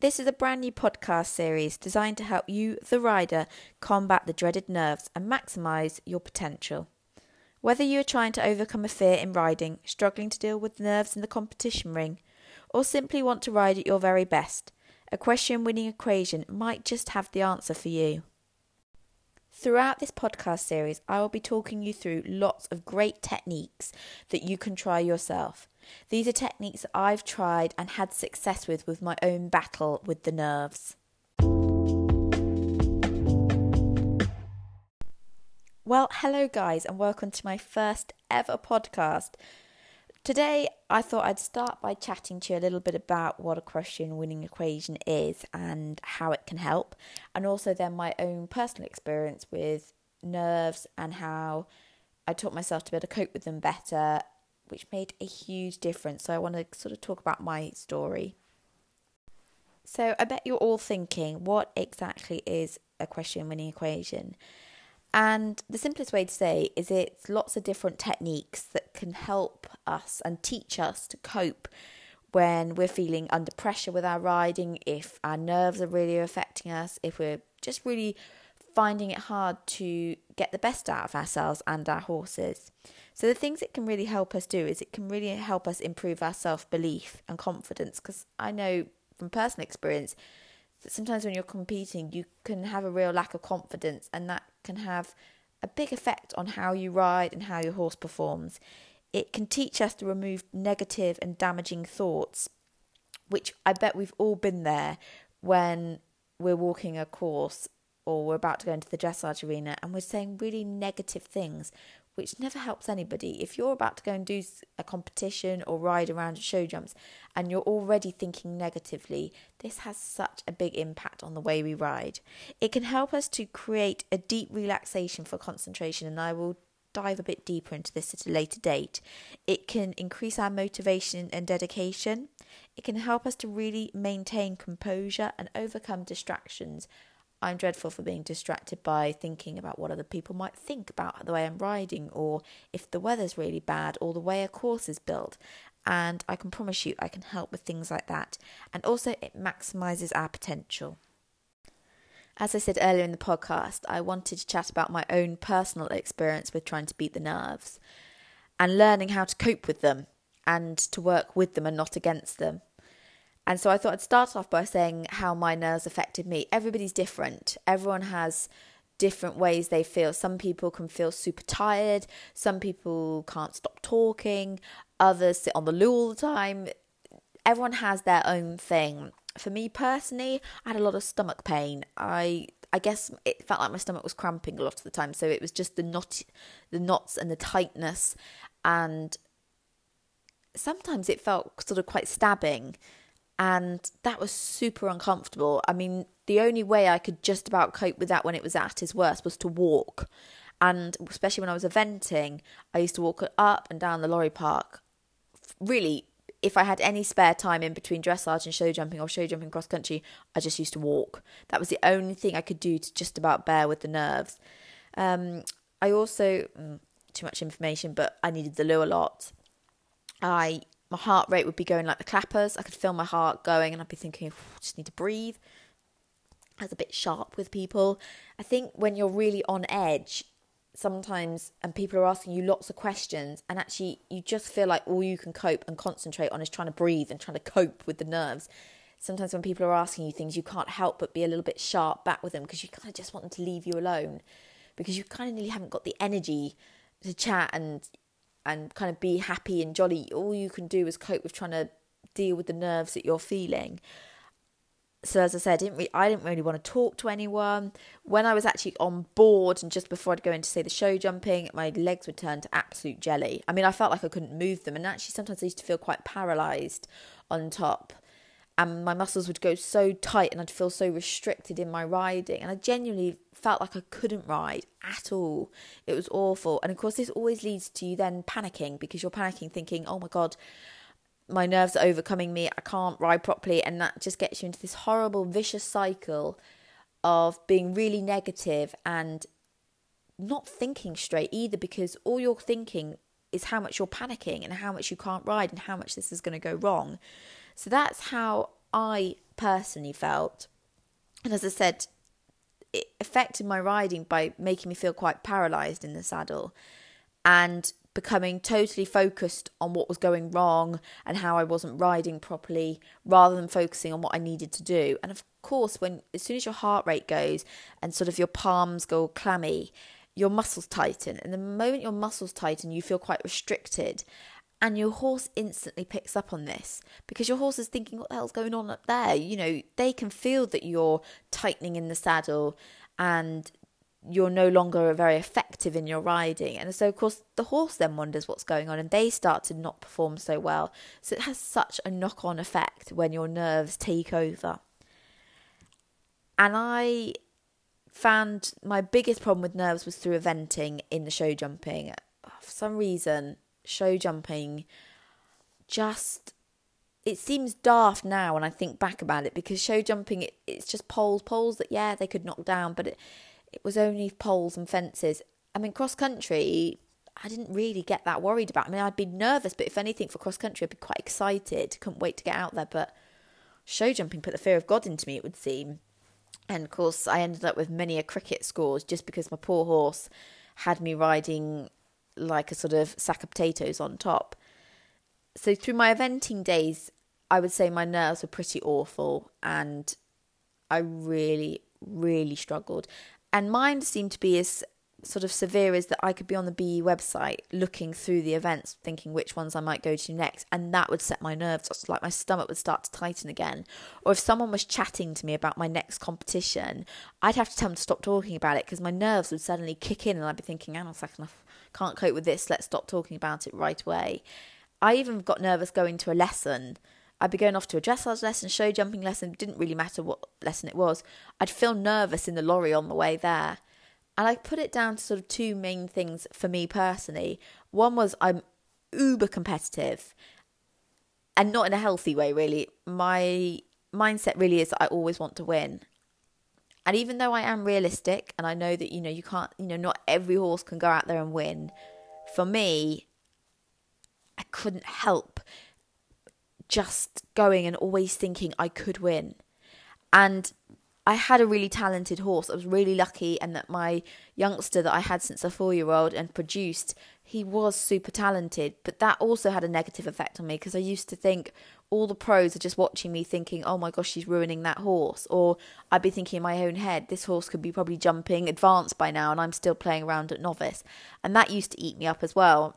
This is a brand new podcast series designed to help you, the rider, combat the dreaded nerves and maximise your potential. Whether you are trying to overcome a fear in riding, struggling to deal with nerves in the competition ring, or simply want to ride at your very best, equestrian winning equation might just have the answer for you. Throughout this podcast series, I will be talking you through lots of great techniques that you can try yourself. These are techniques I've tried and had success with with my own battle with the nerves. Well, hello, guys, and welcome to my first ever podcast. Today, I thought I'd start by chatting to you a little bit about what equestrian winning equation is and how it can help, and also then my own personal experience with nerves and how I taught myself to be able to cope with them better, which made a huge difference. So, I want to sort of talk about my story. So, I bet you're all thinking, what exactly is equestrian winning equation? And the simplest way to say is it's lots of different techniques that can help us and teach us to cope when we're feeling under pressure with our riding, if our nerves are really affecting us, if we're just really finding it hard to get the best out of ourselves and our horses. So, the things it can really help us do is it can really help us improve our self belief and confidence. Because I know from personal experience, that sometimes when you're competing, you can have a real lack of confidence, and that can have a big effect on how you ride and how your horse performs. It can teach us to remove negative and damaging thoughts, which I bet we've all been there when we're walking a course or we're about to go into the dressage arena and we're saying really negative things which never helps anybody. If you're about to go and do a competition or ride around at show jumps and you're already thinking negatively, this has such a big impact on the way we ride. It can help us to create a deep relaxation for concentration, and I will dive a bit deeper into this at a later date. It can increase our motivation and dedication. It can help us to really maintain composure and overcome distractions I'm dreadful for being distracted by thinking about what other people might think about the way I'm riding, or if the weather's really bad, or the way a course is built. And I can promise you, I can help with things like that. And also, it maximizes our potential. As I said earlier in the podcast, I wanted to chat about my own personal experience with trying to beat the nerves and learning how to cope with them and to work with them and not against them. And so I thought I'd start off by saying how my nerves affected me. Everybody's different. Everyone has different ways they feel. Some people can feel super tired, some people can't stop talking, others sit on the loo all the time. Everyone has their own thing. For me personally, I had a lot of stomach pain. I I guess it felt like my stomach was cramping a lot of the time, so it was just the knot the knots and the tightness and sometimes it felt sort of quite stabbing and that was super uncomfortable. I mean, the only way I could just about cope with that when it was at its worst was to walk. And especially when I was eventing, I used to walk up and down the lorry park. Really, if I had any spare time in between dressage and show jumping or show jumping cross country, I just used to walk. That was the only thing I could do to just about bear with the nerves. Um, I also, mm, too much information, but I needed the loo a lot. I my heart rate would be going like the clappers. I could feel my heart going, and I'd be thinking, I just need to breathe. That's a bit sharp with people. I think when you're really on edge, sometimes, and people are asking you lots of questions, and actually you just feel like all you can cope and concentrate on is trying to breathe and trying to cope with the nerves. Sometimes when people are asking you things, you can't help but be a little bit sharp back with them because you kind of just want them to leave you alone because you kind of nearly haven't got the energy to chat and and kind of be happy and jolly, all you can do is cope with trying to deal with the nerves that you're feeling. So as I said, I didn't, re- I didn't really want to talk to anyone. When I was actually on board and just before I'd go in to say the show jumping, my legs would turn to absolute jelly. I mean, I felt like I couldn't move them, and actually sometimes I used to feel quite paralysed on top and my muscles would go so tight and I'd feel so restricted in my riding and I genuinely felt like I couldn't ride at all. It was awful. And of course this always leads to you then panicking because you're panicking thinking, "Oh my god, my nerves are overcoming me. I can't ride properly." And that just gets you into this horrible vicious cycle of being really negative and not thinking straight either because all you're thinking is how much you're panicking and how much you can't ride and how much this is going to go wrong. So that's how I personally felt. And as I said, it affected my riding by making me feel quite paralyzed in the saddle and becoming totally focused on what was going wrong and how I wasn't riding properly rather than focusing on what I needed to do. And of course, when as soon as your heart rate goes and sort of your palms go clammy, your muscles tighten. And the moment your muscles tighten, you feel quite restricted. And your horse instantly picks up on this because your horse is thinking, what the hell's going on up there? You know, they can feel that you're tightening in the saddle and you're no longer very effective in your riding. And so, of course, the horse then wonders what's going on and they start to not perform so well. So, it has such a knock on effect when your nerves take over. And I found my biggest problem with nerves was through eventing in the show jumping. For some reason, show jumping just it seems daft now when I think back about it because show jumping it, it's just poles poles that yeah they could knock down but it it was only poles and fences. I mean cross country I didn't really get that worried about. I mean I'd be nervous but if anything for cross country I'd be quite excited. Couldn't wait to get out there but show jumping put the fear of God into me it would seem. And of course I ended up with many a cricket scores just because my poor horse had me riding like a sort of sack of potatoes on top. So through my eventing days, I would say my nerves were pretty awful and I really, really struggled. And mine seemed to be as sort of severe as that I could be on the BE website looking through the events, thinking which ones I might go to next, and that would set my nerves. Like my stomach would start to tighten again. Or if someone was chatting to me about my next competition, I'd have to tell them to stop talking about it because my nerves would suddenly kick in, and I'd be thinking, "Hang on a second, I can't cope with this. Let's stop talking about it right away." I even got nervous going to a lesson. I'd be going off to a dressage lesson, show jumping lesson, didn't really matter what lesson it was. I'd feel nervous in the lorry on the way there. And I put it down to sort of two main things for me personally. One was I'm uber competitive and not in a healthy way, really. My mindset really is I always want to win. And even though I am realistic and I know that, you know, you can't, you know, not every horse can go out there and win, for me, I couldn't help just going and always thinking I could win. And I had a really talented horse. I was really lucky, and that my youngster that I had since a four year old and produced, he was super talented. But that also had a negative effect on me because I used to think all the pros are just watching me thinking, oh my gosh, she's ruining that horse. Or I'd be thinking in my own head, this horse could be probably jumping advanced by now, and I'm still playing around at novice. And that used to eat me up as well.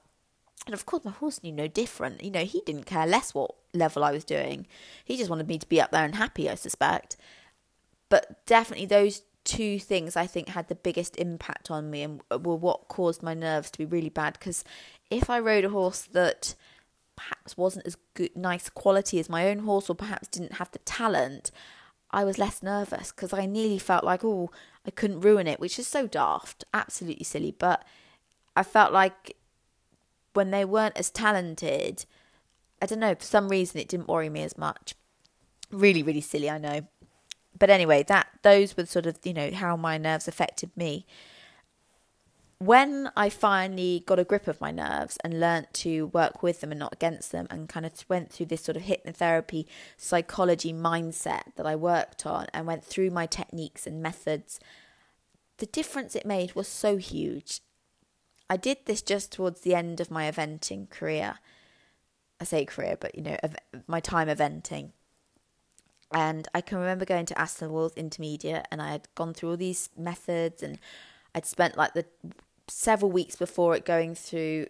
And of course, my horse knew no different. You know, he didn't care less what level I was doing. He just wanted me to be up there and happy, I suspect. But definitely those two things I think had the biggest impact on me and were what caused my nerves to be really bad. Because if I rode a horse that perhaps wasn't as good, nice quality as my own horse, or perhaps didn't have the talent, I was less nervous because I nearly felt like, oh, I couldn't ruin it, which is so daft, absolutely silly. But I felt like when they weren't as talented, I don't know, for some reason it didn't worry me as much. Really, really silly, I know but anyway, that those were sort of you know how my nerves affected me. When I finally got a grip of my nerves and learnt to work with them and not against them, and kind of went through this sort of hypnotherapy psychology mindset that I worked on and went through my techniques and methods, the difference it made was so huge. I did this just towards the end of my eventing career. I say career, but you know, my time eventing. And I can remember going to Aston Walls Intermediate and I had gone through all these methods and I'd spent like the several weeks before it going through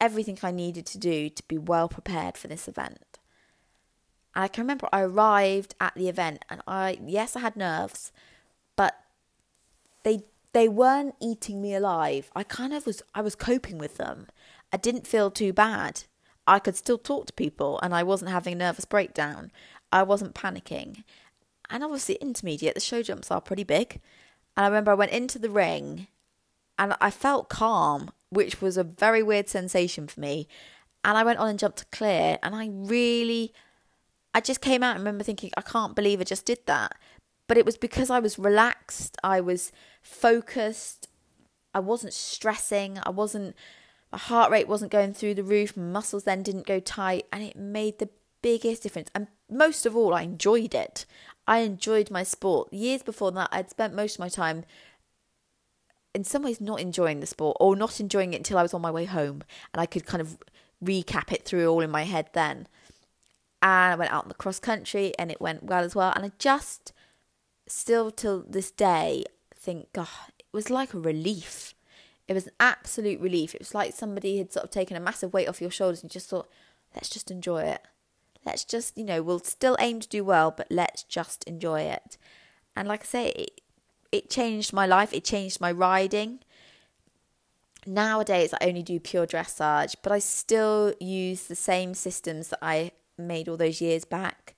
everything I needed to do to be well prepared for this event. And I can remember I arrived at the event and I yes I had nerves, but they they weren't eating me alive. I kind of was I was coping with them. I didn't feel too bad. I could still talk to people and I wasn't having a nervous breakdown. I wasn't panicking. And obviously, intermediate, the show jumps are pretty big. And I remember I went into the ring and I felt calm, which was a very weird sensation for me. And I went on and jumped to clear. And I really, I just came out and remember thinking, I can't believe I just did that. But it was because I was relaxed, I was focused, I wasn't stressing, I wasn't, my heart rate wasn't going through the roof, my muscles then didn't go tight. And it made the biggest difference. And most of all, I enjoyed it. I enjoyed my sport. Years before that, I'd spent most of my time in some ways not enjoying the sport or not enjoying it until I was on my way home and I could kind of recap it through all in my head then. And I went out in the cross country and it went well as well. And I just still till this day think, God, it was like a relief. It was an absolute relief. It was like somebody had sort of taken a massive weight off your shoulders and just thought, let's just enjoy it. Let's just, you know, we'll still aim to do well, but let's just enjoy it. And like I say, it, it changed my life. It changed my riding. Nowadays, I only do pure dressage, but I still use the same systems that I made all those years back.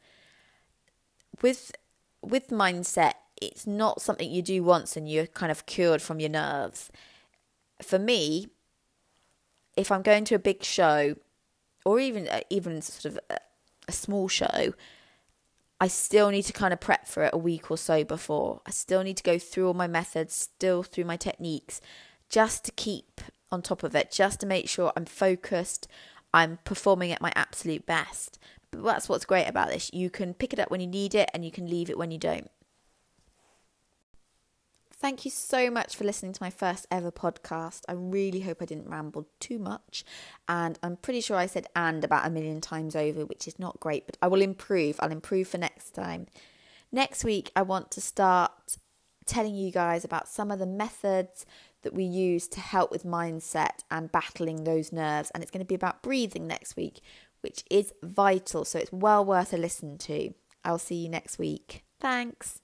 With with mindset, it's not something you do once and you're kind of cured from your nerves. For me, if I'm going to a big show, or even uh, even sort of a, a small show, I still need to kind of prep for it a week or so before. I still need to go through all my methods, still through my techniques, just to keep on top of it, just to make sure I'm focused, I'm performing at my absolute best. But that's what's great about this. You can pick it up when you need it and you can leave it when you don't. Thank you so much for listening to my first ever podcast. I really hope I didn't ramble too much. And I'm pretty sure I said and about a million times over, which is not great, but I will improve. I'll improve for next time. Next week, I want to start telling you guys about some of the methods that we use to help with mindset and battling those nerves. And it's going to be about breathing next week, which is vital. So it's well worth a listen to. I'll see you next week. Thanks.